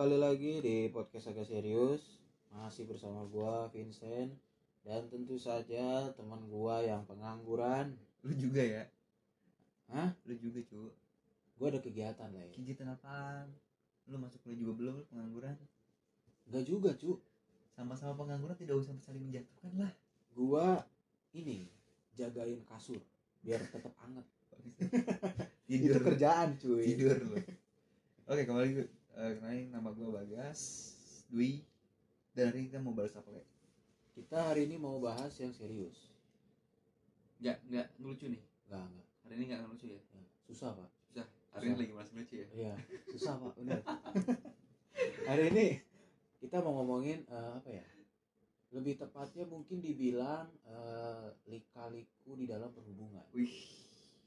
kembali lagi di podcast agak serius. Masih bersama gua Vincent. Dan tentu saja teman gua yang pengangguran. Lu juga ya? Hah? Lu juga cu. Gua ada kegiatan lah ya Kegiatan apaan? Lu masuk kuliah juga belum lu pengangguran? Gak juga cu. Sama-sama pengangguran tidak usah saling menjatuhkan lah. Gua ini jagain kasur Biar tetap anget. Tidur. Itu kerjaan cuy. Tidur lu. Oke kembali ke uh, kenalin nama gua Bagas Dwi Dan hari ini kita mau bahas apa ya? Kita hari ini mau bahas yang serius Enggak, enggak ngelucu nih Enggak, enggak Hari ini enggak ngelucu ya? Ya, Susah pak Susah Hari Susah. ini lagi malas ngelucu ya? Iya, susah pak, bener. Hari ini kita mau ngomongin eh, apa ya? Lebih tepatnya mungkin dibilang eh, lika-liku di dalam perhubungan. Wih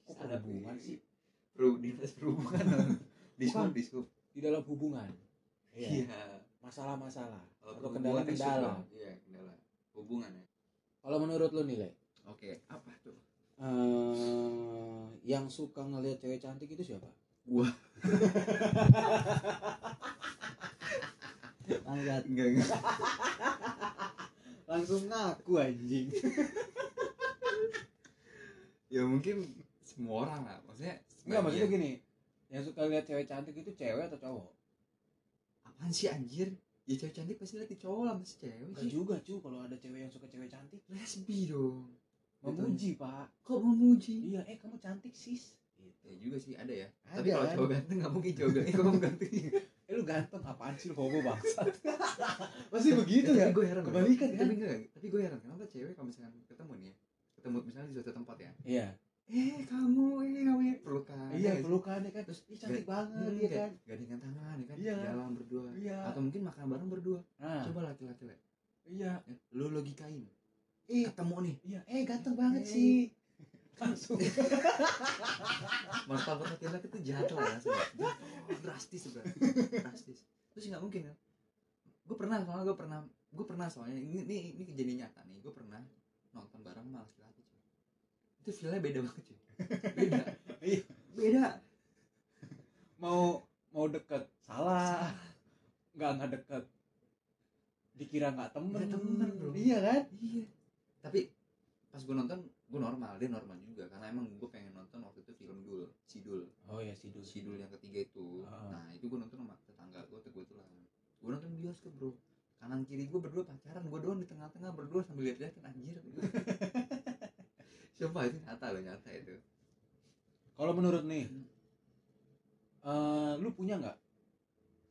Kok perhubungan sih? Perlu dinas perhubungan Diskup, diskup Di dalam hubungan. Iya. Iya Masalah-masalah Kalau atau kendala-kendala. Iya kendala Hubungan ya Kalau menurut nih, Le, Oke apa tuh? eh, yang suka ngelihat cewek cantik itu siapa? Gua. Angkat. Enggak, enggak Langsung ngaku anjing. ya mungkin semua orang lah maksudnya Enggak, maksudnya gini. Yang suka lihat cewek cantik itu cewek atau cowok? apaan sih anjir? Ya cewek cantik pasti lagi cowok lah masih cewek Enggak sih? juga cu kalau ada cewek yang suka cewek cantik. Lesbi dong. Memuji pak. Kok memuji iya eh kamu cantik sis. Gitu. ya juga sih ada ya. Ada, tapi kalau cowok ganteng nggak mungkin cowok ganteng kamu ganteng. Eh lu ganteng apaan sih lu homo bangsat? Pasti begitu tapi ya. gue heran Kebalikan, kan? tapi enggak tapi gue heran kenapa cewek kalau misalkan ketemu nih ya ketemu misalnya di suatu tempat ya iya eh kamu eh kamu ya pelukan iya ya, pelukannya kan? Terus ih cantik banget iya kan? Gandengan tangan ya kan? Iya. jalan berdua. Iya. Atau mungkin makan bareng berdua. Nah. Coba laki-laki lah iya. Ya, lu logikain. Eh ketemu nih. Iya. Eh ganteng banget Eh. sih langsung. Martabat laki-laki itu jatuh ya langsung jatuh. Drastis sebenarnya. Drastis. Terus nggak mungkin kan gue pernah soalnya gue pernah gue pernah soalnya. Ini ini, ini kejadian nyata nih. Gue pernah nonton bareng sama laki-laki itu feelnya beda banget cuy. Beda. Iya. beda. Mau mau deket salah. Nggak nggak deket. Dikira nggak temen. Nggak temen, bro. iya kan? Iya. Tapi pas gue nonton gue normal. Dia normal juga. Karena emang gue pengen nonton waktu itu film dul sidul. Oh ya sidul. Sidul yang ketiga itu. Ah. nah itu gue nonton sama tetangga gue kebetulan gue nonton bioskop bro. Kanan kiri gue berdua pacaran. Gue doang di tengah-tengah berdua sambil lihat-lihatan anjir Sumpah itu nyata loh nyata itu Kalau menurut nih, Hmm. eh, lu punya nggak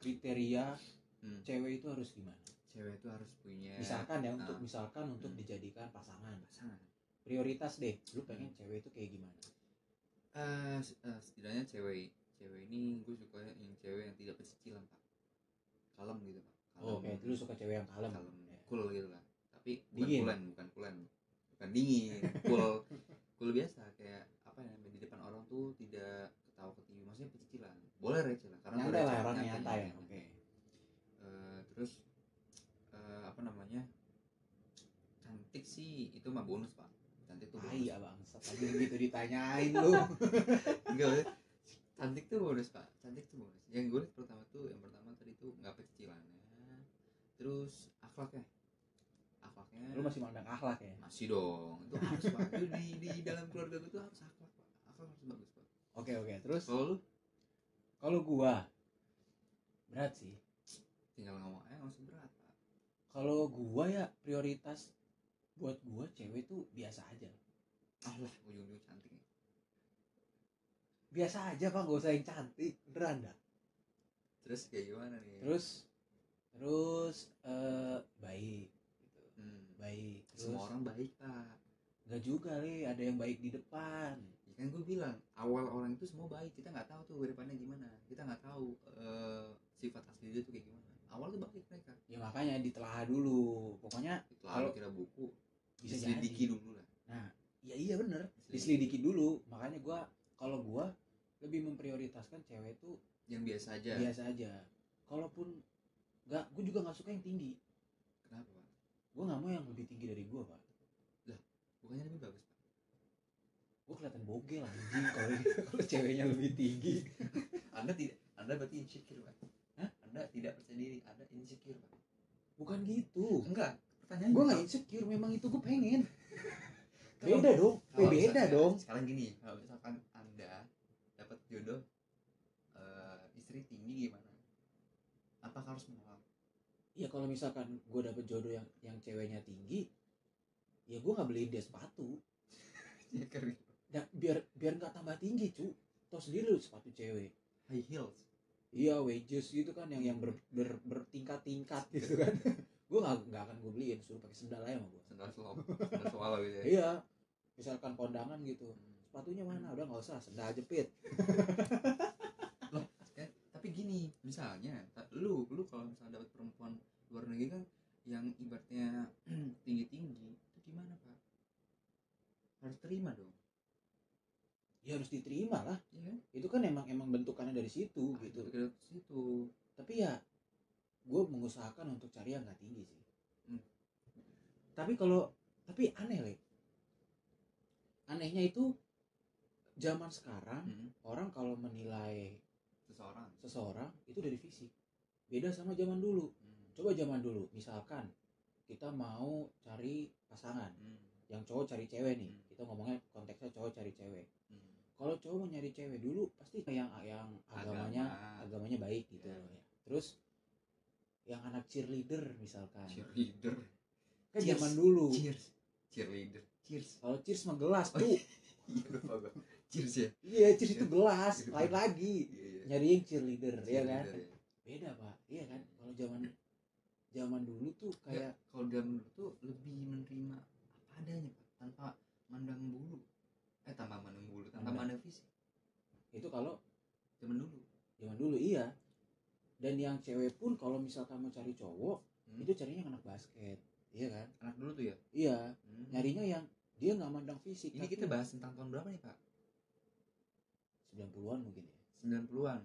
kriteria Hmm. cewek itu harus gimana? cewek itu harus punya Misalkan ya untuk ah. misalkan untuk Hmm. dijadikan pasangan, pasangan prioritas deh. Lu pengen cewek itu kayak gimana? Eh, s- eh, setidaknya cewek cewek ini gue suka yang cewek yang tidak pecicilan pak kalem gitu pak kalem Oh, kayak lu suka cewek yang kalem. kalem Ya. cool gitu lah tapi bukan Dingin. kulen bukan kulen bukan dingin cool cool biasa kayak apa ya di depan orang tuh tidak ketawa ketiwi maksudnya pecicilan boleh receh lah karena Nyantai lah orang nyantai, nyantai ya. nyantai. Oke. Eh, terus eh, apa namanya cantik sih itu mah bonus pak cantik tuh Ah bonus iya bangsat tadi gitu ditanyain lu. enggak cantik tuh bonus pak cantik tuh bonus yang gue lihat pertama tuh yang pertama tadi tuh nggak pecicilannya terus akhlaknya akhlaknya Lu masih mandang akhlak ya? masih dong itu harus pak itu di di dalam keluarga gue tuh harus akhlak pak akhlak harus bagus pak Oke oke. Terus kalau lu kalau gua berat sih. tinggal ngomong aja nggak usah berat pak Kalau gua ya prioritas buat gua cewek tuh biasa aja. Allah ujung-ujung cantik. Biasa aja pak, gak usah yang cantik. Beneran dah. terus kayak gimana nih terus terus eh baik. Baik. Terus? semua orang baik pak. Nggak juga li ada yang baik di depan. Ya kan gue bilang awal orang itu semua baik. Kita nggak tahu tuh ke depannya gimana. Kita nggak tahu eh, sifat asli dia tuh kayak gimana. Awal tuh baik mereka. Ya makanya ditelaah dulu. Pokoknya Setelah Kalau- kira buku. Bisa diselidiki jadi dulu lah. Ya iya bener. Diselidiki. Dulu. Makanya gua kalau gua lebih memprioritaskan cewek itu yang biasa aja. biasa aja. Kalaupun nggak gue juga nggak suka yang tinggi gue nggak mau yang lebih tinggi dari gue pak. Bukannya lebih bagus pak? Gue kelihatan bogel anjing kalau kalau ceweknya lebih tinggi. Anda tidak anda berarti insecure pak. Hah? anda tidak percaya diri ada insecure pak. Bukan gitu. Enggak pertanyaannya gue nggak insecure memang itu gue pengen. Beda dong beda misalkan- dong. sekarang gini kalau misalkan anda dapat jodoh eh, istri tinggi gimana? Apakah harus menolak ya kalau misalkan gue dapet jodoh yang yang ceweknya tinggi ya gue nggak beliin dia sepatu. Ya keren. Ya, biar biar nggak tambah tinggi cu. Tau sendiri lu sepatu cewek. High heels. Iya wages gitu kan yang yang ber, ber- bertingkat-tingkat gitu kan. Gue nggak nggak akan gue beliin suruh pakai sendal aja sama gue sandal slop swallow gitu ya. Iya misalkan kondangan gitu. Hmm. sepatunya mana? Udah nggak usah sendal jepit gini. Misalnya lu lu kalau misalnya dapat perempuan luar negeri kan yang ibaratnya tinggi tinggi itu gimana pak? Harus terima dong. Ya harus diterima lah. Kan? Itu kan emang emang bentukannya dari situ gitu. ke situ. Tapi ya gue mengusahakan untuk cari yang nggak tinggi sih. Hmm. tapi kalau tapi aneh le. Anehnya itu zaman sekarang Hmm. orang kalau menilai seseorang. Seseorang itu dari fisik. Beda sama zaman dulu. Hmm. coba zaman dulu misalkan kita mau cari pasangan. Hmm. yang cowok cari cewek nih. Hmm. kita ngomongnya konteksnya cowok cari cewek. Hmm. kalau cowok mau nyari cewek dulu pasti yang yang agamanya Agama. agamanya baik gitu loh ya. terus yang anak cheerleader misalkan. Cheerleader. Kan Cheers. zaman dulu. Cheers. Cheerleader. Cheers kalau cheers mah gelas Oh, tuh iya cheers ya. Iya cheers itu gelas lain lagi. Iya iya. Nyari yang cheerleader ya kan? ya. beda pak. Iya kan? Kalau zaman zaman dulu tuh kayak kalau zaman dulu tuh lebih menerima apa adanya pak tanpa mandang bulu. Eh tanpa mandang bulu tanpa Mandang. mandang fisik. Itu kalau zaman dulu. Zaman dulu iya. Dan yang cewek pun kalau misalkan mau cari cowok Hmm. itu carinya yang anak basket iya kan? Anak dulu tuh ya? Iya. Hmm. nyarinya yang dia nggak mandang fisik ini tapi kita bahas tentang tahun berapa nih pak 90-an mungkin ya. 90-an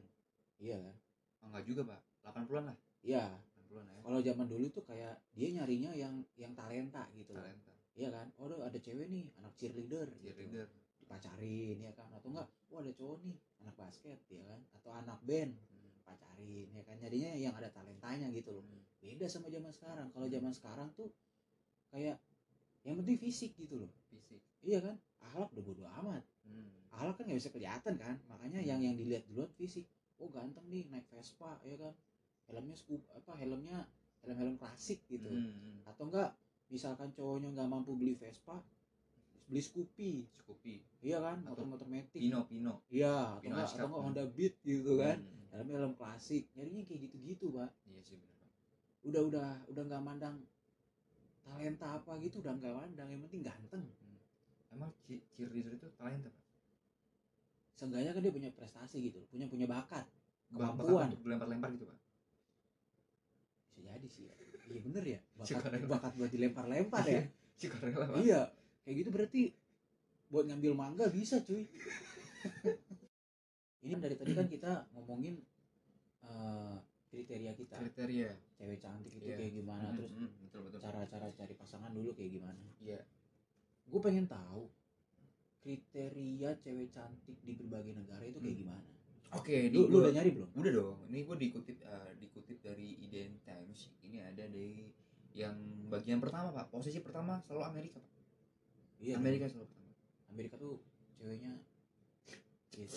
iya kan? Oh, enggak juga pak. 80-an lah. Iya. 80-an ya. Kalau zaman dulu tuh kayak dia nyarinya yang yang talenta gitu talenta. Iya kan? Oh ada cewek nih anak cheerleader gitu. cheerleader. Dipacarin ya kan? Atau enggak oh ada cowok nih anak basket ya kan? Atau anak band Hmm. pacarin ya kan? Jadinya yang ada talentanya gitu loh. Hmm. beda sama zaman sekarang. Kalau zaman sekarang tuh kayak yang penting fisik gitu loh. Fisik. Iya kan? Ahlak udah bodo amat. Hmm. Ahlak kan nggak bisa kelihatan kan. Makanya yang yang dilihat duluan fisik. Oh ganteng nih naik Vespa ya kan. Helmnya scoop apa helmnya helm helm klasik gitu. Hmm. atau enggak misalkan cowoknya nggak mampu beli Vespa beli Scoopy. Scoopy. Iya kan Atau motor-motor metik Pino Pino iya atau enggak atau enggak Honda Beat gitu kan. Hmm. helmnya helm klasik. Nyarinya kayak gitu-gitu pak. Iya sih benar udah udah udah nggak mandang talenta apa gitu udah nggak mandang. Yang penting ganteng. Emang che- cheerleader itu talenta pak seenggaknya kan dia punya prestasi gitu punya punya bakat Kemampuan. untuk dilempar-lempar gitu pak? Bisa jadi sih ya. iya bener ya. Bakat bakat buat dilempar-lempar ya. Suka rela pak iya kayak gitu berarti buat ngambil mangga bisa cuy. Ini dari tadi kan kita ngomongin eh, kriteria kita. Kriteria. Cewek cantik itu Iya. kayak gimana Hmm, terus hmm, betul. cara-cara cari pasangan dulu kayak gimana? Iya. Gue pengen tahu kriteria cewek cantik di berbagai negara itu kayak Hmm. gimana? Oke lu, lu udah nyari belum? Udah dong. Ini gue dikutip eh, dikutip dari IDN Times. Ini ada dari yang bagian pertama pak. Posisi pertama selalu Amerika pak. Iya Amerika selalu pertama. Amerika tuh ceweknya gitu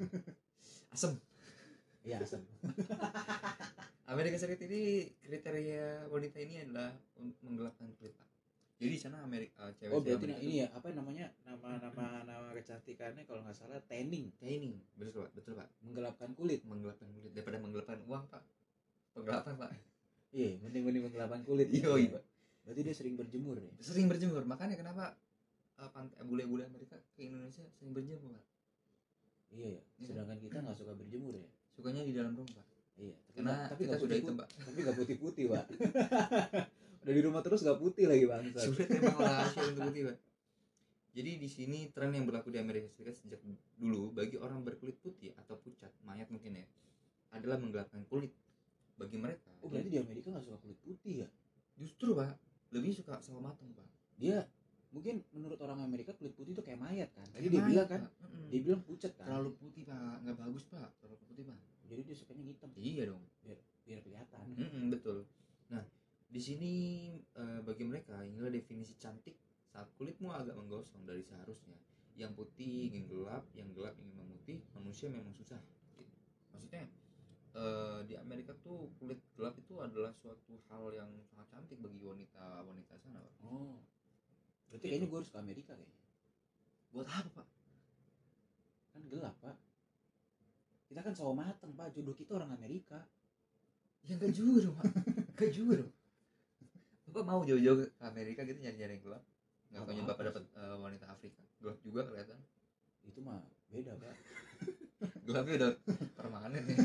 asem. Iya asem. Amerika Serikat ini kriteria wanita ini adalah menggelapkan kulit pak jadi di sana Amerika eh, cewek oh berarti nah, ini ya apa namanya nama nama nama kecantikannya kalau nggak salah tanning. Tanning betul pak betul pak. Menggelapkan kulit. Menggelapkan kulit daripada menggelapkan uang pak. Penggelapan pak. Iya mending mending menggelapkan kulit. Iya, iya, Pak. berarti dia sering berjemur ya sering berjemur makanya kenapa pantai bule-bule Amerika ke Indonesia sering berjemur pak. Iya ya sedangkan kita nggak suka berjemur ya. Sukanya di dalam rumah pak. Iya tapi karena tapi kita sudah hitam pak. tapi nggak putih putih pak udah di rumah terus nggak putih lagi bang. Sulit emang rahasia untuk putih pak. Jadi di sini tren yang berlaku di Amerika Serikat sejak dulu bagi orang berkulit putih atau pucat mayat mungkin ya adalah menggelapkan kulit bagi mereka. Oh berarti di Amerika nggak suka kulit putih ya? Justru pak. Lebih suka sawo matang pak. Dia mungkin menurut orang Amerika kulit putih itu kayak mayat kan? Tadi Kayak dia mayat, bilang kan dia bilang pucat kan? Terlalu putih pak. Nggak bagus pak. Terlalu putih pak. Jadi jadi dia sukanya hitam. Iya dong. Biar kelihatan. Betul. Nah di sini eh, bagi mereka inilah definisi cantik saat kulitmu agak menggosong dari seharusnya. Yang putih ingin gelap yang gelap ingin memutih manusia memang susah. Gitu. maksudnya eh, di Amerika tuh kulit gelap itu adalah suatu hal yang sangat cantik bagi wanita wanita sana Pak. oh. Berarti Gitu. kayaknya gue harus ke Amerika kayaknya. Buat apa pak? Kan gelap pak. Kita kan sawo mateng pak. Jodoh kita orang Amerika. Ya enggak juga dong pak. Enggak juga dong bapak mau jauh-jauh ke Amerika gitu nyari-nyari yang gelap nggak taunya bapak dapat eh, wanita Afrika. Gelap juga kelihatan. Itu mah beda pak. Gelapnya udah permanen ya.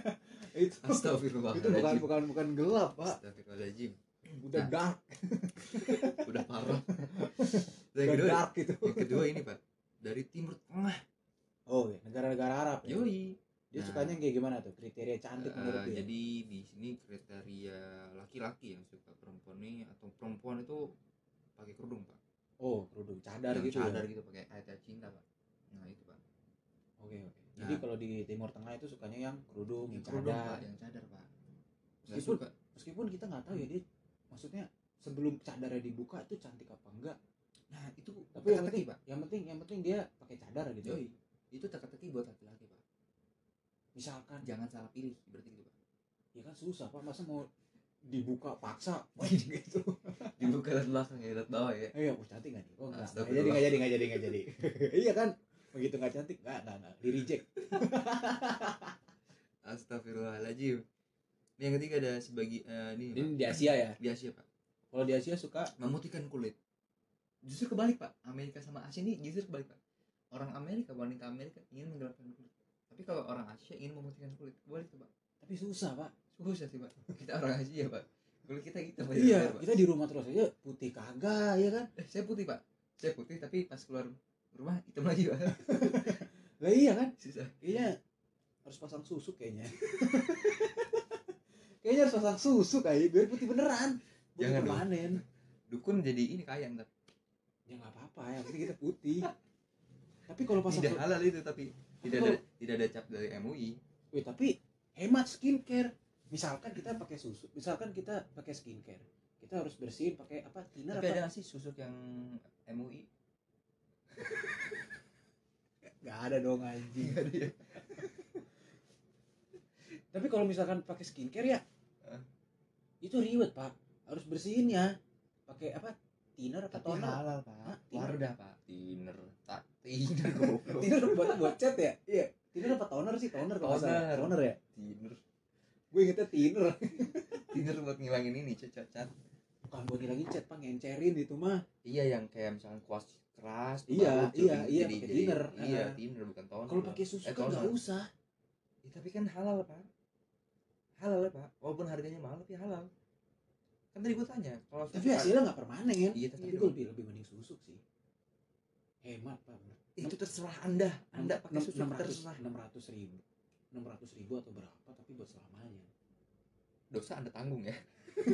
Itu. Astagfirullahaladzim. Itu bukan bukan bukan gelap pak. Astagfirullahaladzim. Udah Nah. dark. Udah parah. Yang kedua dark gitu yang kedua ini pak. Dari timur tengah. Oh iya. Negara-negara Arab ya? Yoi dia Nah. sukanya yang kayak gimana tuh? Kriteria cantik Eh, menurut dia? jadi di sini kriteria laki-laki yang suka perempuan nih atau perempuan itu pakai kerudung pak. Oh kerudung. Cadar Yang gitu cadar ya gitu pakai ayat cinta pak. Nah itu pak. Oke oke. Nah. jadi kalau di timur tengah itu sukanya yang kerudung yang kerudung cadar. Pak yang cadar pak. Meskipun- suka. meskipun kita nggak tahu ya dia maksudnya sebelum cadarnya dibuka itu cantik apa enggak? Nah itu tapi yang penting pak. yang penting yang penting dia pakai cadar gitu. Yoi. Itu teka-teki buat laki-laki pak misalkan jangan salah pilih berarti gitu pak. Ya kan susah pak. Masa mau dibuka paksa? Wah gitu. Dibuka lihat belakang ya lihat bawah ya. Iya oh cantik nggak nih? Oh enggak nggak jadi nggak jadi nggak jadi nggak jadi. Iya kan? Begitu nggak cantik nggak nggak nggak. Di reject. Astagfirullahaladzim. Ini yang ketiga ada sebagi eh, ini, ini Pak. di Asia ya? Di Asia pak. Kalau di Asia suka? Memutihkan kulit. Justru kebalik pak. Amerika sama Asia ini justru kebalik pak. Orang Amerika wanita Amerika ingin menggelapkan kulit tapi kalau orang Asia ingin memutihkan kulit kebalik tuh pak. Tapi susah pak. Susah sih pak. Kita orang Asia pak. Kulit kita hitam aja iya Pak. kita di rumah terus aja putih kagak ya kan? Eh, saya putih pak. Saya putih tapi pas keluar rumah hitam lagi pak. Lah iya kan? Susah. Kayaknya harus pasang susu kayaknya. Kayaknya harus pasang susu kayak biar putih beneran. Putih Jangan permanen. Dukun jadi ini kaya ntar. Ya nggak apa-apa ya penting kita putih. Tapi kalau pasang tidak halal itu tapi tidak ada tidak ada cap dari MUI Wih, tapi hemat skincare. Misalkan kita pakai susu misalkan kita pakai skincare kita harus bersihin pakai apa thinner tapi ada apa? nggak sih susuk yang MUI nggak ada dong anjing. Ada ya? tapi kalau misalkan pakai skincare ya Hah? itu ribet pak. Harus bersihin ya pakai apa thinner apa tapi toner? halal pak? Wardah pak. Thinner tak thinner goblok. Thinner buat buat cat ya? Iya. Thinner apa toner sih? Toner kalau salah. Toner. toner ya? Thinner gue ingetnya thinner thinner buat ngilangin ini cat cat bukan buat ngilangin cat pak. Ngencerin itu mah. Iya yang kayak misalkan kuas keras Iya, iya, iya, jadi- pakai thinner. iya Ah. thinner bukan toner. Kalau pakai susu Eh, kan nggak toner. usah. Ya, tapi kan halal pak. Halal ya pak. Walaupun harganya mahal tapi halal. Kan tadi gue tanya kalau tapi susu- hasilnya nggak permanen. Iya, tapi gue lebih lebih mending susuk sih hemat pak itu terserah anda. Anda pakai susu enam ratus terserah. enam ratus ribu. Enam ratus ribu atau berapa tapi buat selamanya. Dosa anda tanggung ya?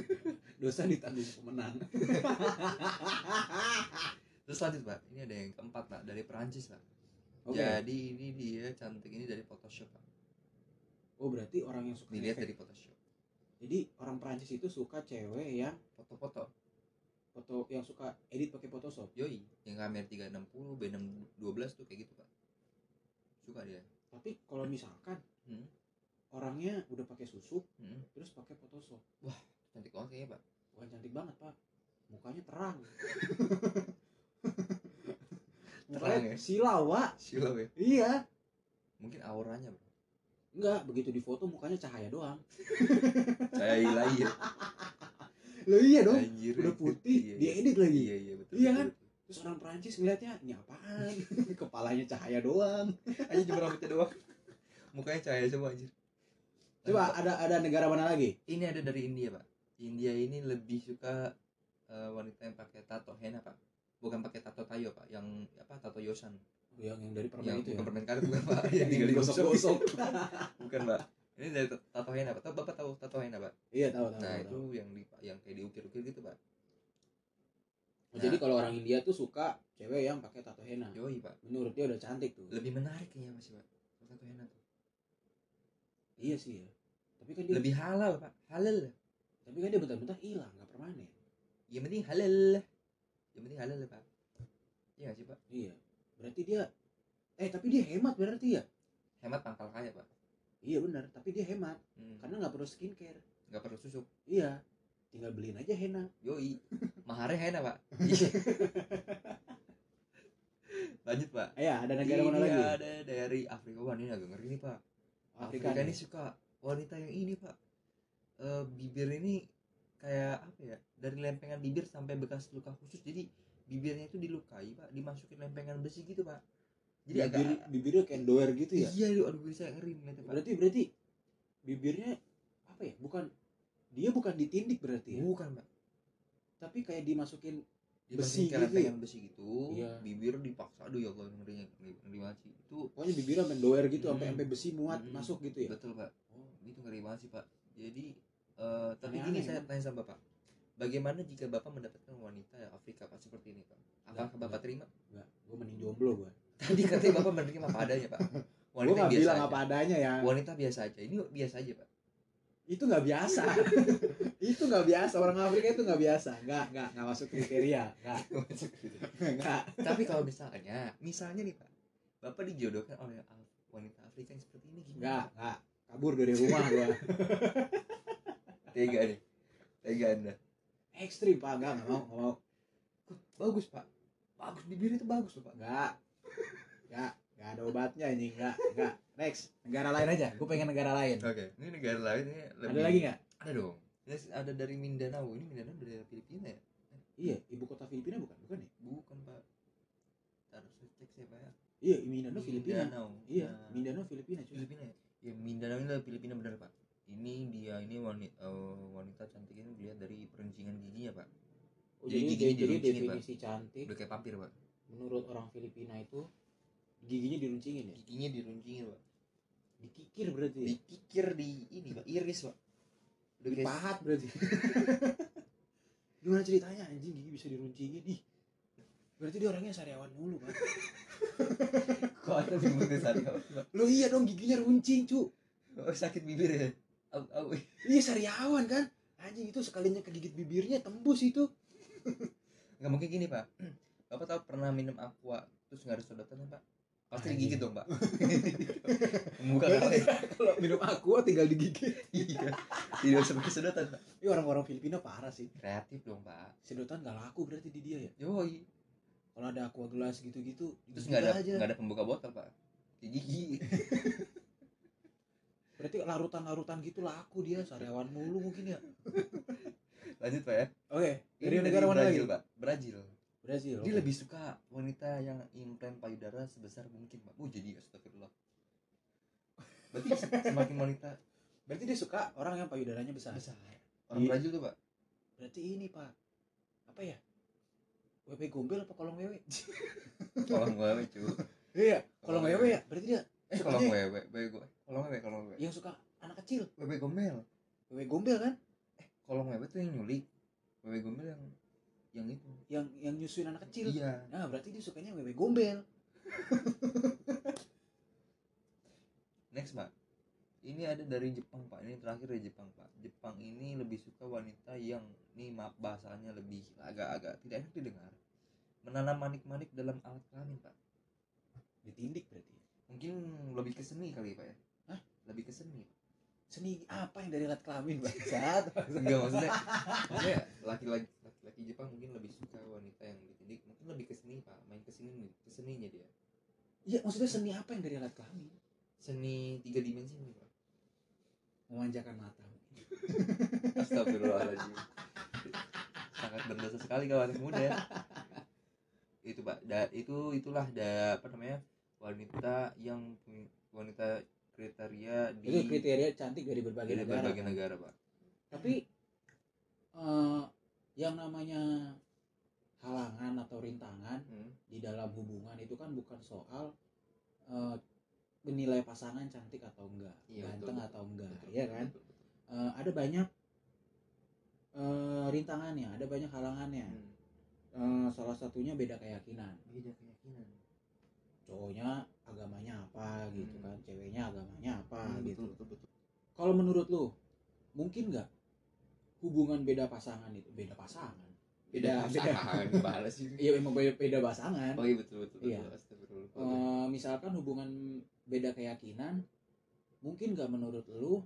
Dosa ditanggung pemenang. Terus lanjut pak. Ini ada yang keempat pak dari Perancis pak. Oke. Jadi ini dia cantik ini dari Photoshop pak. Oh berarti orang yang suka dilihat efek. dari Photoshop. Jadi orang Prancis itu suka cewek yang foto-foto foto yang suka edit pakai Photoshop? Yoi yang kamera 360 B612 tuh kayak gitu pak. Suka dia. Tapi kalau misalkan Hmm. orangnya udah pakai susuk hmm. terus pakai Photoshop. Cantik banget kayaknya pak. Wah cantik banget pak. Mukanya terang. Terang ya? silau pak. Silau ya? Iya. Mungkin auranya bro enggak begitu di foto mukanya cahaya doang. Saya ilahi ya lo iya dong Anjir, udah putih Iya, iya. diedit lagi. Iya iya betul Iya kan? betul. terus orang Prancis ngeliatnya ini apaan? Kepalanya cahaya doang. Aja cuma rambutnya doang. Mukanya cahaya semua anjir. Coba ada ada negara mana lagi? Ini ada dari India pak. India ini lebih suka eh, wanita yang pakai tato henna pak. Bukan pakai tato tayo pak. Yang apa tato yosan. Yang yang dari permen yang itu ya? bukan permen karet bukan pak. Yang tinggal digosok digosok-gosok. Bukan pak ini dari ta- tato henna pak tahu bapak tahu tato henna pak iya tahu tahu, nah tahu, itu tahu. yang di yang kayak diukir-ukir gitu pak. Oh, jadi kalau orang India tuh suka cewek yang pakai tato henna yoi pak. Menurut dia udah cantik tuh. Lebih menarik kayaknya masih pak tato henna tuh. Iya sih ya. Tapi kan dia lebih halal pak. Halal. Tapi kan dia bentar-bentar hilang nggak permanen. Yang penting halal. Yang penting halal pak. Iya sih pak? Iya. Berarti dia eh tapi dia hemat berarti ya? Hemat pangkal kaya pak iya benar. Tapi dia hemat. Hmm. karena nggak perlu skincare. Nggak perlu susuk iya. Tinggal beliin aja henna. Yoi. Maharnya enak pak. Lanjut pak. Ya ada negara mana ini lagi? ada dari Afrika. Wah ini agak ngeri nih pak. Afrika, Afrika, ini nih. suka wanita yang ini pak. Eh, bibir ini kayak apa ya? Dari lempengan bibir sampai bekas luka khusus. Jadi bibirnya itu dilukai pak. Dimasukin lempengan besi gitu pak jadi bibir agak bibirnya kayak doer gitu ya? Iya aduh, aduh bisa ngeri ngeliatnya pak. Berarti berarti bibirnya apa ya? Bukan dia bukan ditindik berarti ya? Bukan pak. Tapi kayak dimasukin Besi gitu lempengan besi gitu Iya. bibir dipaksa. Aduh ya allah ngerinya ngeri, banget sih. Itu pokoknya bibirnya sampai doer gitu sampai Hmm. sampai besi muat Hmm. masuk gitu ya? Betul pak. Oh itu ngeri banget sih pak. Jadi eh, tapi Aneh-aneh, gini saya tanya sama bapak. Bagaimana jika bapak mendapatkan wanita Afrika pak seperti ini pak apakah bapak terima? Enggak gue mending jomblo gue tadi katanya bapak menerima apa adanya pak. Wanita nggak biasa bilang aja. apa adanya ya. Wanita biasa aja. Ini biasa aja pak. Itu nggak biasa. Itu nggak biasa. Orang Afrika itu nggak biasa. Nggak nggak nggak masuk kriteria. Nggak. Nggak tapi kalau misalnya misalnya nih pak bapak dijodohkan oleh wanita Afrika yang seperti ini gimana? Nggak nggak. Kabur dari rumah gue tega nih. Tega anda. Ekstrim pak. Nggak nggak mau nggak mau. Bagus pak. Bagus bibirnya itu bagus loh pak. Nggak nggak nggak ada obatnya ini nggak nggak. Next negara lain aja. Gue pengen negara lain. Oke ini negara lain ini lebih ada lagi nggak? Ada dong. Ini ada dari Mindanao. Ini Mindanao dari Filipina ya? Iya ibu kota Filipina bukan? Bukan ya? Bukan pak. Harus cek saya pak ya? Iya Mindanao Filipina. Mindanao. Iya Nah, Mindanao Filipina cuy. Filipina ya? Ya Mindanao ini dari Filipina benar pak. Ini dia ini wanita, wanita cantik ini dilihat dari perencingan giginya pak. Oh, Jadi jadi giginya jadi diruncingin, Pak. definisi cantik. Udah kayak pampir pak menurut orang Filipina itu giginya diruncingin ya? Giginya diruncingin pak. Dikikir berarti ya? dikikir di ini pak. Iris pak. Udah kayak dipahat berarti. Gimana ceritanya? Anjing gigi bisa diruncingin. Ih. Berarti dia orangnya sariawan mulu kan kok ada di mulut tadi pak lo iya dong giginya runcing cu. Oh, sakit bibir ya? Au au. Iya sariawan kan? Anjing itu sekalinya kegigit bibirnya tembus itu. Nggak mungkin gini pak bapak tahu pernah minum aqua terus nggak ada sedotan pak? Pasti digigit dong pak. Kali. kalau minum aqua tinggal digigit. Iya. Tidak sebagai sedotan pak. Ini orang-orang Filipina parah sih. Kreatif dong pak. Sedotan gak laku berarti di dia ya? Yoi. Kalau ada aqua gelas gitu-gitu terus nggak ada nggak ada pembuka botol pak. Gigi berarti larutan-larutan gitu laku dia sariawan mulu mungkin ya? Lanjut pak ya. Oke dari Ini negara mana Brazil lagi? Pak. Brazil Brazil dia oke. lebih suka wanita yang implan payudara sebesar mungkin pak. Oh jadi astagfirullah. Berarti semakin wanita. Berarti dia suka orang yang payudaranya besar? Besar. Orang Iya. Brazil tuh pak. Berarti ini pak. Apa ya? WP gombel apa kolong wewe kolong wewe cu. Iya kolong wewe ya? Berarti dia eh kolong wewe bego kolong wewe kolong wewe yang suka anak kecil. Wewe gombel. Wewe gombel kan? Kolong wewe tuh yang nyulik. Wewe gombel yang yang itu. Yang yang nyusuin anak kecil. Iya. Nah berarti dia sukanya wewe gombel. Next pak ini ada dari Jepang pak. Ini terakhir dari Jepang pak. Jepang ini lebih suka wanita yang ini maaf bahasanya lebih agak-agak tidak enak didengar. Menanam manik-manik dalam alat kelamin pak. Ditindik berarti. Mungkin lebih ke seni kali pak ya? Hah? lebih ke seni. Seni apa yang dari alat kelamin bangsat enggak maksudnya maksudnya laki-laki laki-laki Jepang mungkin lebih suka wanita yang ditindik mungkin lebih ke seni pak. Main ke seni ke seninya dia. Iya maksudnya seni apa yang dari alat kelamin? Seni tiga dimensi nih pak. Memanjakan mata. Astagfirullahaladzim. Sangat berdosa sekali kawan muda ya. Itu pak. Da, itu itulah da, apa namanya wanita yang wanita kriteria di itu kriteria cantik dari berbagai dari negara. berbagai kan? negara pak. Tapi eh, yang namanya halangan atau rintangan Hmm. di dalam hubungan itu kan bukan soal menilai pasangan cantik atau enggak Iya, ganteng betul, atau enggak Betul, ya kan betul, betul. Eh, ada banyak eh, rintangannya ada banyak halangannya Hmm. Eh, salah satunya beda keyakinan beda keyakinan cowoknya agamanya apa gitu Hmm. kan ceweknya agamanya apa Hmm, gitu betul, betul, betul. kalau menurut lu mungkin nggak hubungan beda pasangan itu beda pasangan. Beda pasangan. sih. Iya emang beda, beda pasangan. Oh iya betul betul Iya. betul Astagfirullah. Eh, misalkan hubungan beda keyakinan mungkin nggak menurut lu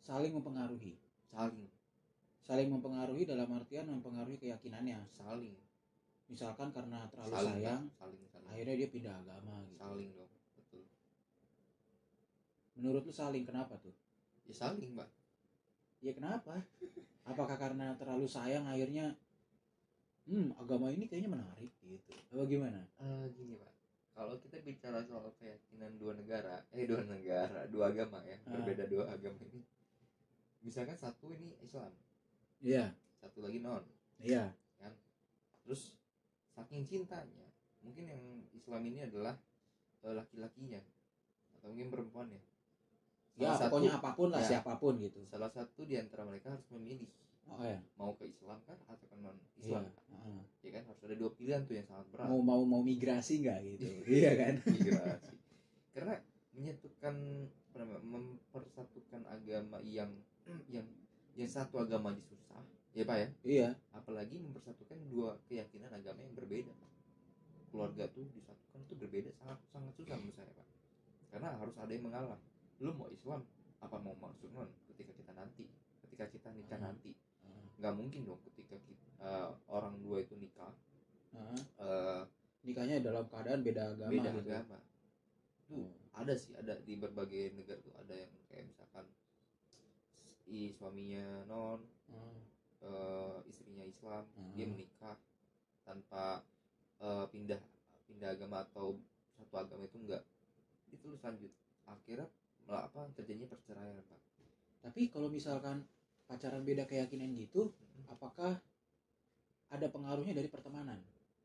saling mempengaruhi. Saling. Saling mempengaruhi dalam artian mempengaruhi keyakinannya. Saling. Misalkan karena terlalu saling sayang saling saling. akhirnya dia pindah agama gitu. Saling dong betul. Menurut lu saling kenapa tuh? Ya saling mbak. Ya kenapa apakah karena terlalu sayang akhirnya hmm agama ini kayaknya menarik gitu. Apa gimana? Eh, gini pak. Kalau kita bicara soal keyakinan dua negara eh dua negara dua agama ya Ah. berbeda dua agama ini. Misalkan satu ini Islam. Iya. Satu lagi non. Iya. Terus saking cintanya mungkin yang Islam ini adalah eh, laki-lakinya atau mungkin perempuannya ya Salah satu- pokoknya apa pun lah ya. siapa pun gitu. Salah satu di antara mereka harus memilih. Oh ya mau ke Islam kan atau ke non Islam Heeh. ya kan harus ada dua pilihan tuh yang sangat berat. Mau mau mau migrasi nggak gitu? Iya kan? Migrasi. Karena menyatukan mempersatukan agama yang yang yang satu agama aja susah ya pak ya? Iya. Apalagi mempersatukan dua keyakinan agama yang berbeda. Keluarga tuh disatukan tuh berbeda sangat sangat susah menurut saya pak. Karena harus ada yang mengalah lu mau Islam apa mau non ketika kita nanti ketika kita nikah Hmm. nanti nggak mungkin dong ketika kita, eh, orang dua itu nikah Heeh. eh, nikahnya dalam keadaan beda agama beda gitu agama tuh ada sih ada di berbagai negara tuh ada yang kayak misalkan i suaminya non Heeh. eh, istrinya Islam dia Hmm. menikah tanpa eh, pindah pindah agama atau satu agama itu enggak itu terus lanjut akhirnya apa terjadinya perceraian pak. Tapi kalau misalkan pacaran beda keyakinan gitu apakah ada pengaruhnya dari pertemanan?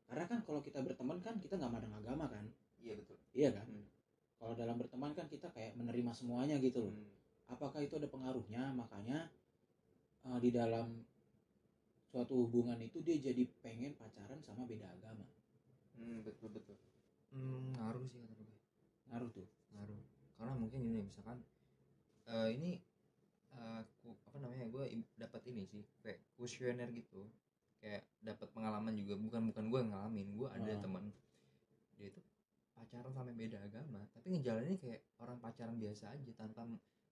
Karena kan kalau kita berteman kan kita nggak mandang agama kan? Iya betul. Iya kan? Hmm. kalau dalam berteman kan kita kayak menerima semuanya gitu loh. Hmm. apakah itu ada pengaruhnya? Makanya eh, di dalam suatu hubungan itu dia jadi pengen pacaran sama beda agama. Hmm, betul betul. Hmm, ngaruh sih kata gue ngaruh tuh. Ngaruh karena mungkin ini misalkan eh, ini eh, ku- apa namanya gue dapat ini sih kayak kuesioner gitu. Kayak dapat pengalaman juga bukan bukan gue yang ngalamin gue ada Ah. teman dia itu pacaran sampai beda agama tapi ngejalaninnya kayak orang pacaran biasa aja tanpa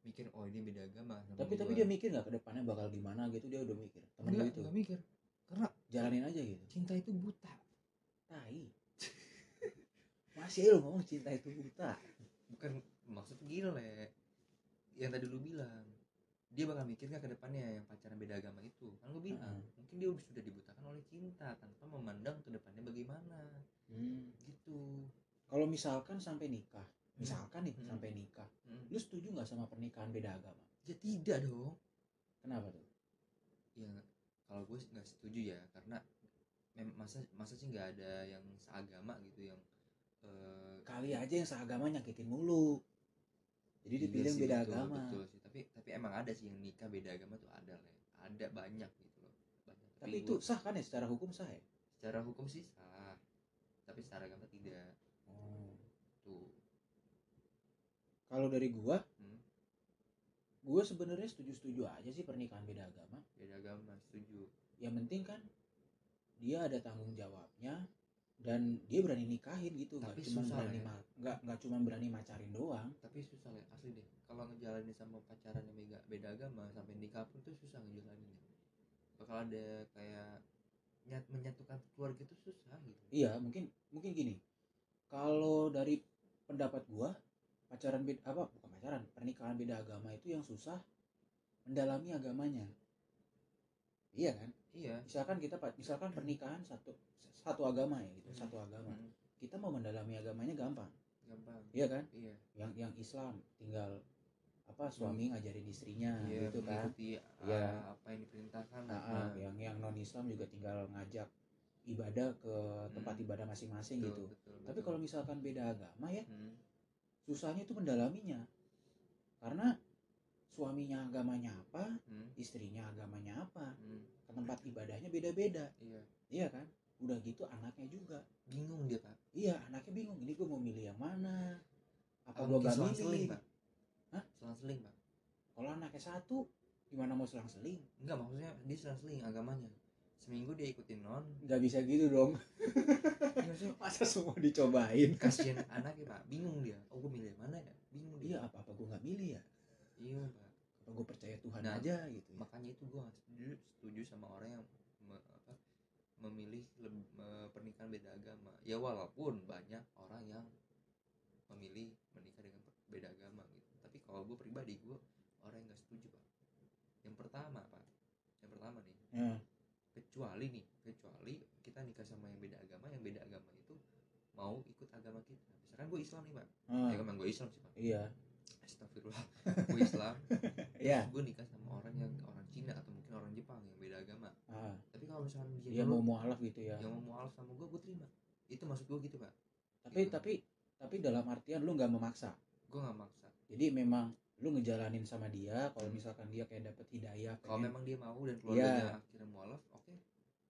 mikir oh dia beda agama sama tapi tapi gua. dia mikir nggak ke depannya bakal gimana gitu? Dia udah mikir. Temen lu Enggak, itu? enggak mikir. Karena jalanin aja gitu? cinta itu buta. Tai. Masih lu ngomong cinta itu buta. Bukan maksud gile yang tadi lu bilang dia bakal mikir nggak ke depannya yang pacaran beda agama itu kan gue bilang Heeh. mungkin dia udah sudah dibutakan oleh cinta tanpa memandang ke depannya bagaimana Hmm. gitu kalau misalkan sampai nikah misalkan nih Hmm. sampai nikah Hmm. lu setuju nggak sama pernikahan beda agama ya tidak dong kenapa tuh ya kalau gue nggak setuju ya karena masa masa sih nggak ada yang seagama gitu yang eh, kali aja yang seagama nyakitin mulu jadi yang sih, beda betul, agama. betul sih. Tapi tapi emang ada sih yang nikah beda agama tuh ada lah ada banyak gitu loh. Banyak tapi gua- itu sah kan ya? Secara hukum sah ya? Secara hukum sih sah. Tapi secara agama tidak. Tuh. Kalau dari gua Hmm. gua sebenarnya setuju-setuju aja sih pernikahan beda agama. Beda agama setuju. Yang penting kan dia ada tanggung jawabnya dan dia berani nikahin gitu nggak Tapi cuma berani ya. nggak nggak cuma berani macarin doang. Tapi susah ya asli deh. Kalau ngejalanin sama pacaran yang beda, beda agama sampai nikah pun tuh susah ngejalanin bakal ada kayak nyat menyatukan keluarga itu susah gitu. Iya mungkin mungkin gini. Kalau dari pendapat gua pacaran beda apa bukan pacaran pernikahan beda agama itu yang susah mendalami agamanya. Iya kan iya. Misalkan kita pa- misalkan pernikahan satu satu agama ya gitu Hmm. satu agama. Hmm, kita mau mendalami agamanya gampang. Gampang. Iya kan? Iya. Yang yang Islam tinggal apa suami ngajarin istrinya iya gitu kan? mengikuti Iya. ah, apa yang diperintahkan. Nah, ah, yang yang non Islam juga tinggal ngajak ibadah ke tempat Hmm. ibadah masing-masing gitu. betul, tapi betul. kalau misalkan beda agama ya Hmm, susahnya itu mendalaminya. Karena suaminya agamanya apa hmm, istrinya agamanya apa. hmm, tempat ibadahnya beda-beda. Iya. Iya kan? Udah gitu anaknya juga. Bingung dia pak. Iya anaknya bingung. Ini gue mau milih yang mana? Apa gue gak milih? pak. Hah? selang-seling pak. Kalau anaknya satu gimana mau selang-seling enggak maksudnya dia selang-seling agamanya. Seminggu dia ikutin non. Nggak bisa gitu dong. Iya, maksudnya masa semua dicobain? kasihan anaknya pak. Bingung dia. Oh gue milih yang mana ya? Bingung dia. Iya apa apa gue nggak milih ya? Iya pak apa gue percaya Tuhan Nah, aja gitu ya. makanya itu gue setuju setuju sama orang yang me- apa, memilih leb- me- pernikahan beda agama. Ya walaupun banyak orang yang memilih menikah dengan beda agama gitu. Tapi kalau gue pribadi gue orang yang nggak setuju pak. Yang pertama pak. Yang pertama nih. Ya. kecuali nih kecuali kita nikah sama yang beda agama yang beda agama itu mau ikut agama kita. Misalkan gue Islam nih pak. Ah, ya emang gue Islam sih pak. Iya Astagfirullah. Gue Islam. Iya. Gue nikah sama orang yang orang Cina atau mungkin orang Jepang yang beda agama. Ah, tapi kalau misalkan dia dia mau mualaf gitu ya. Yang mau mualaf sama gue gue terima. Itu maksud gue gitu pak tapi tapi tapi dalam artian lu nggak memaksa? Gue nggak maksa jadi memang lu ngejalanin sama dia kalau misalkan dia kayak dapet hidayah kalau memang dia mau dan keluarganya Iya. akhirnya mualaf oke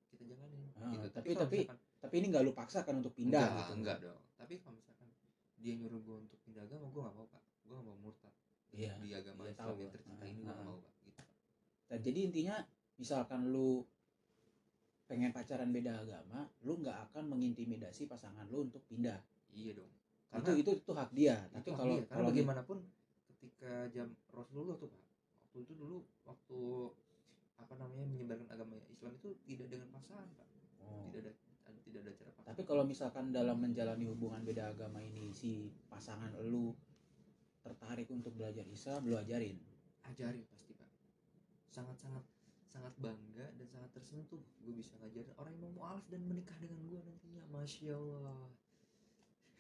kita jalanin Ah, gitu. tapi- kalau tapi misalkan- tapi ini nggak lu paksakan untuk pindah enggak, gitu. enggak dong. Tapi kalau misalkan dia nyuruh gue untuk pindah agama gue nggak mau pak gue nggak mau murtad. Iya, di agama iya, Islam yang tercinta Ah, ini gue ah. nggak mau pak gitu. Dan jadi intinya misalkan lu pengen pacaran beda agama lu nggak akan mengintimidasi pasangan lu untuk pindah. Iya dong. Itu karena itu itu hak dia. itu tapi hak kalau dia. kalau bagaimanapun ketika jam Rasulullah tuh pak waktu itu dulu waktu apa namanya menyebarkan agama Islam itu tidak dengan pasangan pak. Oh. tidak ada tidak ada cara pasangan tapi kalau misalkan dalam menjalani hubungan beda agama ini si pasangan lu tertarik untuk belajar Islam lu ajarin. Ajarin pasti pak. Sangat sangat sangat bangga dan sangat tersentuh gue bisa ngajarin orang yang mau mualaf dan menikah dengan gue nantinya. Masya Allah.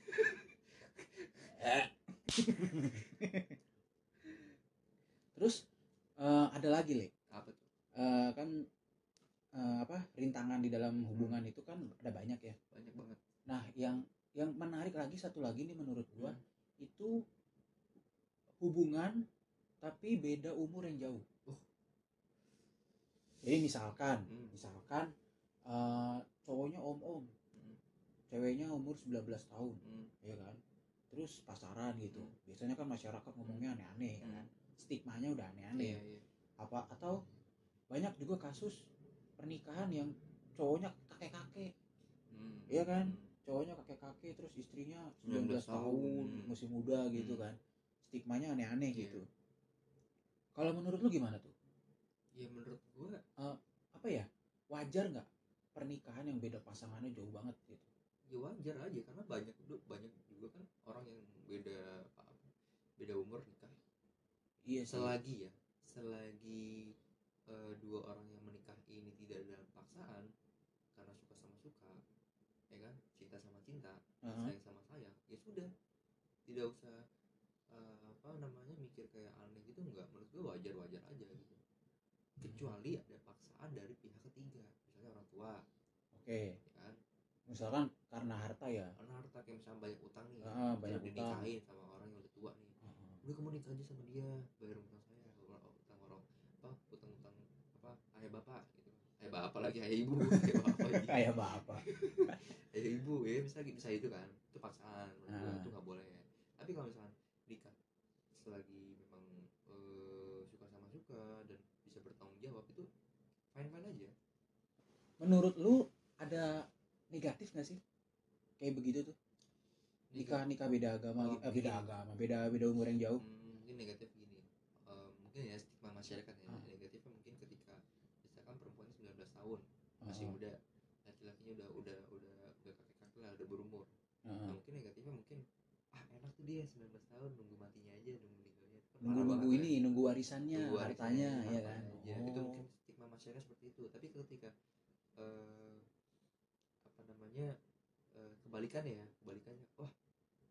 Terus eh, ada lagi le apa tuh? Eh, kan eh, apa rintangan di dalam hubungan itu kan ada banyak ya. Banyak banget. Nah yang yang menarik lagi satu lagi nih menurut gua Hmm. itu hubungan tapi beda umur yang jauh Oh. jadi misalkan Hmm. misalkan eh, cowoknya om om Hmm. ceweknya umur 19 tahun Hmm. ya kan terus pasaran gitu Hmm. biasanya kan masyarakat ngomongnya aneh-aneh ya Hmm. kan stigmanya udah aneh-aneh iya iya apa atau banyak juga kasus pernikahan yang cowoknya kakek-kakek Hmm. Iya kan? Cowoknya kakek-kakek terus istrinya 19 19 tahun tahun. masih muda gitu Hmm. kan stigmanya aneh-aneh Iya. gitu. Kalau menurut lu gimana tuh? Ya menurut gue apa ya? Wajar nggak pernikahan yang beda pasangannya jauh banget gitu? Ya wajar aja karena banyak banyak juga kan orang yang beda beda umur nikah. Iya sih. Selagi ya selagi eh, dua orang yang menikah ini tidak dalam paksaan karena suka sama suka ya kan? Cinta sama cinta Heeh. sayang sama sayang ya sudah. Tidak usah apa namanya mikir kayak aneh gitu enggak menurut gue wajar wajar aja gitu. Kecuali ada paksaan dari pihak ketiga misalnya orang tua. Oke. Ya kan? Misalkan karena harta ya? Karena harta kayak misalnya banyak utang nih Ah, banyak utang. dinikahin sama orang yang udah tua nih. Heeh. udah kamu nikah aja sama dia bayar utang saya utang utang orang apa utang utang apa ayah bapak gitu. Ayah bapak lagi ayah ibu ayah bapak kayak bapak. Ayah ibu ya bisa bisa itu kan itu paksaan Ah. itu nggak boleh. Tapi kalau misalkan nikah selagi memang eh, suka sama suka dan bisa bertanggung jawab itu fine fine aja menurut lu ada negatif nggak sih kayak begitu tuh nikah nikah beda agama Oh, eh, beda gini. agama beda beda umur yang jauh Hmm, mungkin negatif gini Eh, mungkin ya stigma masyarakat ya Ah. negatifnya mungkin ketika misalkan perempuan 19 tahun masih Heeh. muda laki-lakinya udah udah udah udah kakek kakek lah udah berumur Heeh. nah, mungkin negatifnya mungkin ah enak tuh dia 19 tahun nunggu matinya aja nunggu Kan nunggu nunggu ini kan. nunggu warisannya Nunggu hartanya ya kan hartanya aja. itu Oh. mungkin stigma masyarakat seperti itu tapi ketika eh, apa namanya eh, kebalikannya ya kebalikannya wah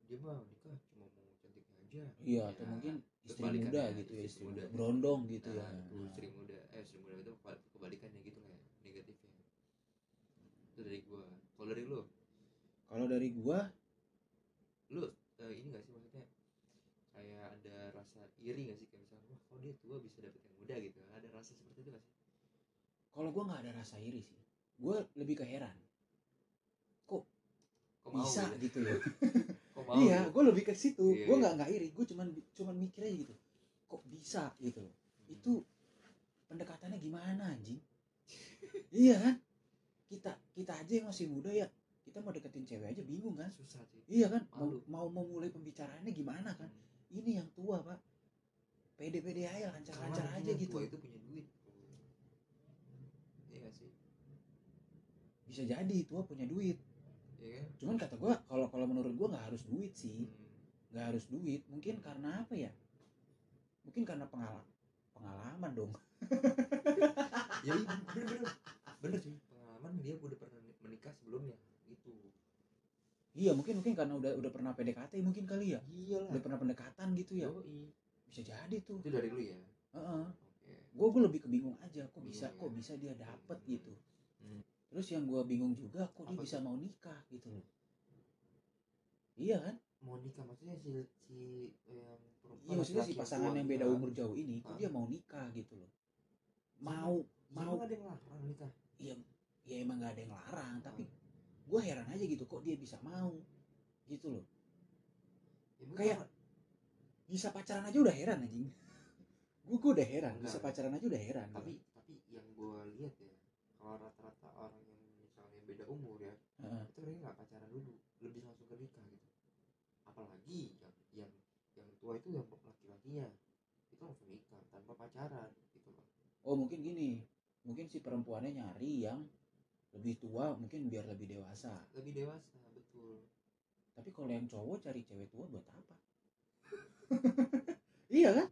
dia mah nikah cuma mau cantiknya aja iya Ya, atau mungkin istri muda gitu ya istri muda. berondong gitu nah, ya Nah. istri muda eh istri muda itu kebal- kebalikannya gitu lah ya negatifnya itu dari gua kalau dari lu kalau dari gua lu eh, ini gak sih maksudnya? Kayak ada rasa iri gak sih? Kayak misalnya wah kalau dia tua bisa dapet yang muda gitu. Ada rasa seperti itu gak sih? Kalau gua nggak ada rasa iri sih. Gua lebih ke heran kok bisa gitu? gitu loh? Kok mau iya gitu? gua lebih ke situ. Iya, gua iya. nggak nggak iri gua cuman cuman mikir aja gitu. Kok bisa gitu? Loh itu pendekatannya gimana anjing? Iya kan? Kita kita aja yang masih muda ya kita mau deketin cewek aja bingung kan? Susah sih. Iya kan? Mau, Malu. mau memulai pembicaraannya gimana kan? Ini yang tua pak. Pede-pede aja lancar-lancar aja gitu. tua itu punya duit. Iya sih? Bisa jadi tua punya duit. Iya kan? Cuman kata gua kalau kalau menurut gua nggak harus duit sih. Hmm. nggak harus duit mungkin karena apa ya? Mungkin karena pengalaman pengalaman dong. Ya iya bener bener bener sih pengalaman dia udah pernah menikah sebelumnya iya mungkin mungkin karena udah udah pernah PDKT mungkin kali ya. Iyalah. Udah pernah pendekatan gitu ya. Yoi. bisa jadi tuh. Itu dari lu ya? Heeh. oke. Gue gue lebih kebingung aja kok bisa ya. kok bisa dia dapet gitu. Hmm. terus yang gue bingung juga kok dia Apa bisa mau nikah gitu. Loh iya kan? Mau nikah maksudnya si si yang perempuan iya maksudnya si pasangan yang beda nikah. umur jauh ini kok Hah? dia mau nikah gitu loh. Mau Ya, mau ada yang larang nikah? Iya ya emang gak ada yang larang tapi gue heran aja gitu kok dia bisa mau? Gitu loh. Ya, Kayak- bisa pacaran aja udah heran anjing. Gue gue udah heran bisa pacaran aja udah heran tapi tapi yang gue lihat ya kalau rata-rata orang yang misalnya beda umur ya Heeh. itu mereka nggak pacaran dulu lebih langsung ke nikah gitu. Apalagi yang yang yang tua itu yang laki-lakinya itu langsung nikah tanpa pacaran gitu loh. Oh mungkin gini mungkin si perempuannya nyari yang lebih tua mungkin biar lebih dewasa. Lebih dewasa betul. Tapi kalau yang cowok cari cewek tua buat apa? Iya kan